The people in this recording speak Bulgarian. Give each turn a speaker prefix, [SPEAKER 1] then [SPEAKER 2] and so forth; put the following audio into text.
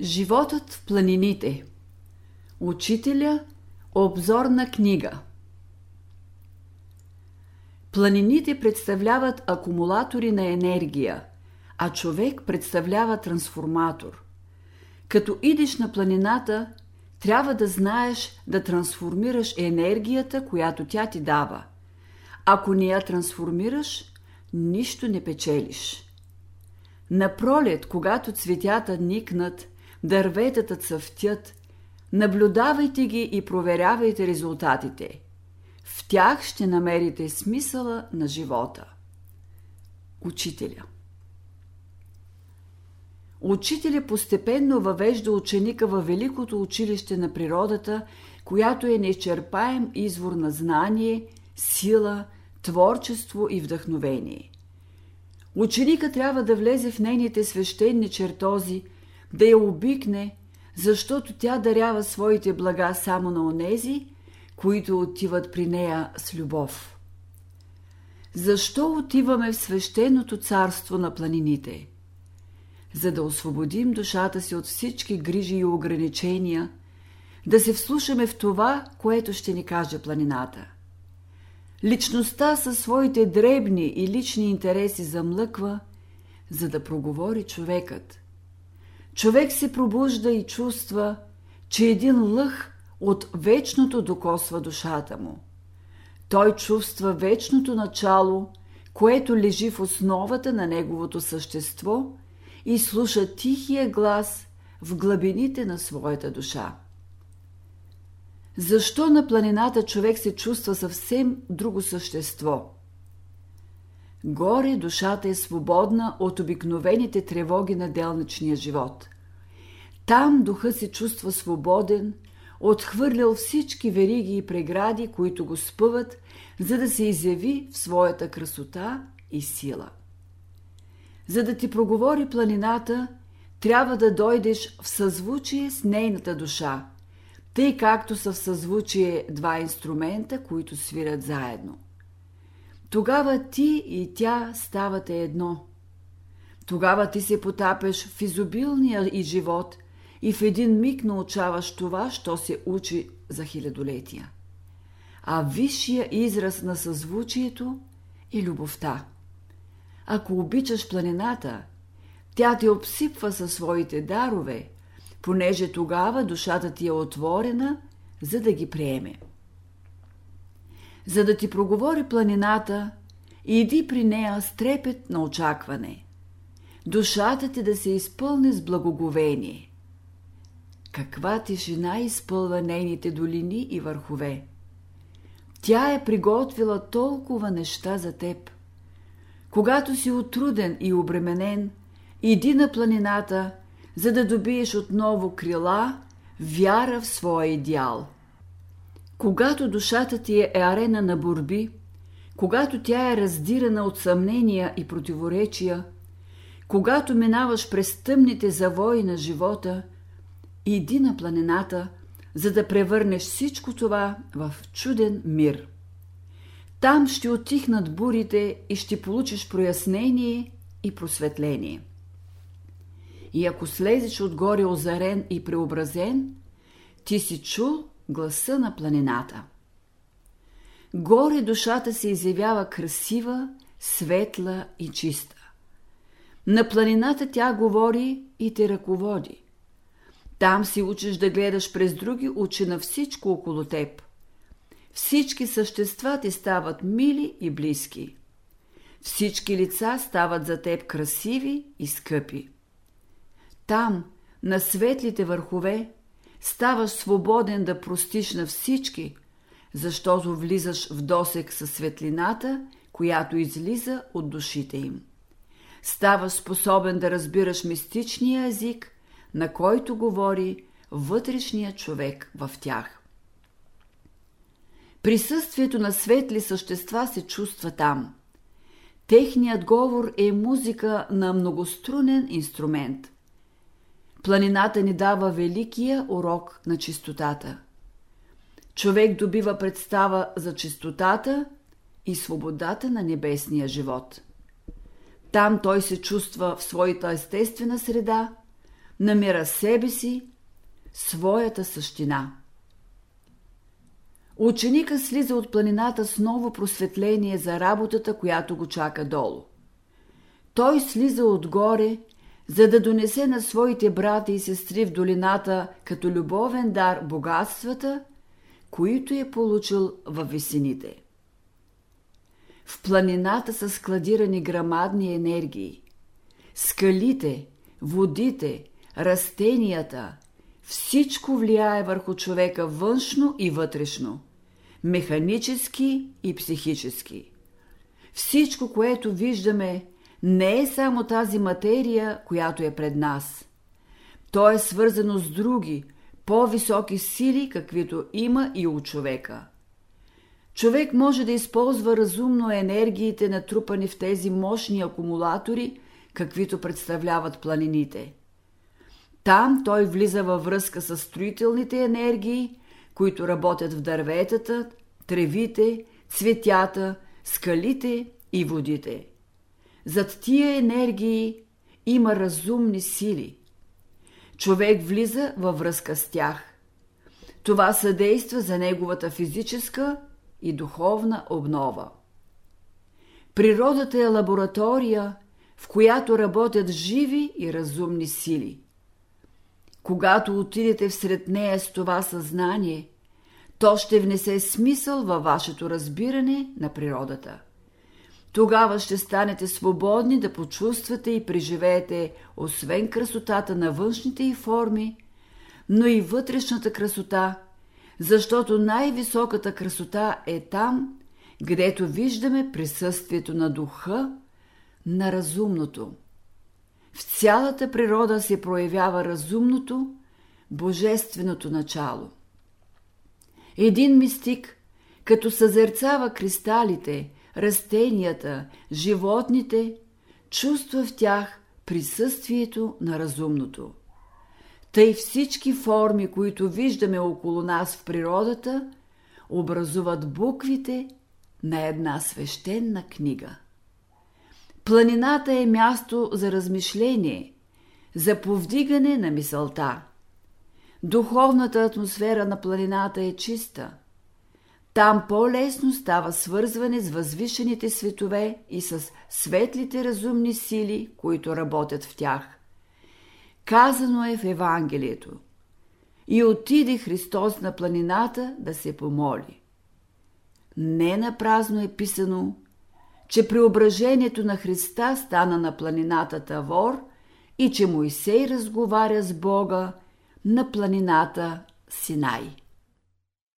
[SPEAKER 1] Животът в планините Учителя Обзорна книга Планините представляват акумулатори на енергия, а човек представлява трансформатор. Като идеш на планината, трябва да знаеш да трансформираш енергията, която тя ти дава. Ако не я трансформираш, нищо не печелиш. На пролет, когато цветята никнат – дърветата цъфтят, наблюдавайте ги и проверявайте резултатите. В тях ще намерите смисъла на живота. Учителя Учителя постепенно въвежда ученика във великото училище на природата, която е неизчерпаем извор на знание, сила, творчество и вдъхновение. Ученика трябва да влезе в нейните свещени чертози – да я обикне, защото тя дарява своите блага само на онези, които отиват при нея с любов. Защо отиваме в свещеното царство на планините? За да освободим душата си от всички грижи и ограничения, да се вслушаме в това, което ще ни каже планината. Личността със своите дребни и лични интереси замлъква, за да проговори човекът – човек се пробужда и чувства, че един лъх от вечното докосва душата му. Той чувства вечното начало, което лежи в основата на неговото същество и слуша тихия глас в глъбините на своята душа. Защо на планината човек се чувства съвсем друго същество? Горе душата е свободна от обикновените тревоги на делничния живот. Там духа се чувства свободен, отхвърлял всички вериги и прегради, които го спъват, за да се изяви в своята красота и сила. За да ти проговори планината, трябва да дойдеш в съзвучие с нейната душа, тъй както са в съзвучие два инструмента, които свират заедно. Тогава ти и тя ставате едно. Тогава ти се потапеш в изобилния и живот и в един миг научаваш това, що се учи за хилядолетия. А висшия израз на съзвучието е любовта. Ако обичаш планината, тя те обсипва със своите дарове, понеже тогава душата ти е отворена, за да ги приеме. За да ти проговори планината, иди при нея с трепет на очакване. Душата ти да се изпълни с благоговение. Каква тишина изпълва нейните долини и върхове. Тя е приготвила толкова неща за теб. Когато си отруден и обременен, иди на планината, за да добиеш отново крила, вяра в своя идеал – когато душата ти е арена на борби, когато тя е раздирана от съмнения и противоречия, когато минаваш през тъмните завои на живота, иди на планината, за да превърнеш всичко това в чуден мир. Там ще отихнат бурите и ще получиш прояснение и просветление. И ако слезеш отгоре озарен и преобразен, ти си чул гласа на планината. Горе душата се изявява красива, светла и чиста. На планината тя говори и те ръководи. Там си учиш да гледаш през други очи на всичко около теб. Всички същества ти стават мили и близки. Всички лица стават за теб красиви и скъпи. Там, на светлите върхове, ставаш свободен да простиш на всички, защото влизаш в досек със светлината, която излиза от душите им. Ставаш способен да разбираш мистичния език, на който говори вътрешния човек в тях. Присъствието на светли същества се чувства там. Техният говор е музика на многострунен инструмент – Планината ни дава великия урок на чистотата. Човек добива представа за чистотата и свободата на небесния живот. Там той се чувства в своята естествена среда, намира себе си, своята същина. Ученика слиза от планината с ново просветление за работата, която го чака долу. Той слиза отгоре, за да донесе на своите брата и сестри в долината като любовен дар богатствата, които е получил във висините. В планината са складирани грамадни енергии. Скалите, водите, растенията, всичко влияе върху човека външно и вътрешно, механически и психически. Всичко, което виждаме, не е само тази материя, която е пред нас. То е свързано с други, по-високи сили, каквито има и у човека. Човек може да използва разумно енергиите, натрупани в тези мощни акумулатори, каквито представляват планините. Там той влиза във връзка с строителните енергии, които работят в дърветата, тревите, цветята, скалите и водите. Зад тия енергии има разумни сили. Човек влиза във връзка с тях. Това съдейства за неговата физическа и духовна обнова. Природата е лаборатория, в която работят живи и разумни сили. Когато отидете всред нея с това съзнание, то ще внесе смисъл във вашето разбиране на природата. Тогава ще станете свободни да почувствате и преживеете освен красотата на външните й форми, но и вътрешната красота, защото най-високата красота е там, гдето виждаме присъствието на духа, на разумното. В цялата природа се проявява разумното, божественото начало. Един мистик, като съзерцава кристалите, растенията, животните, чувства в тях присъствието на разумното. Тъй всички форми, които виждаме около нас в природата, образуват буквите на една свещена книга. Планината е място за размишление, за повдигане на мисълта. Духовната атмосфера на планината е чиста. Там по-лесно става свързване с възвишените светове и с светлите разумни сили, които работят в тях. Казано е в Евангелието. И отиде Христос на планината да се помоли. Не на празно е писано, че преображението на Христа стана на планината Тавор и че Моисей разговаря с Бога на планината Синай.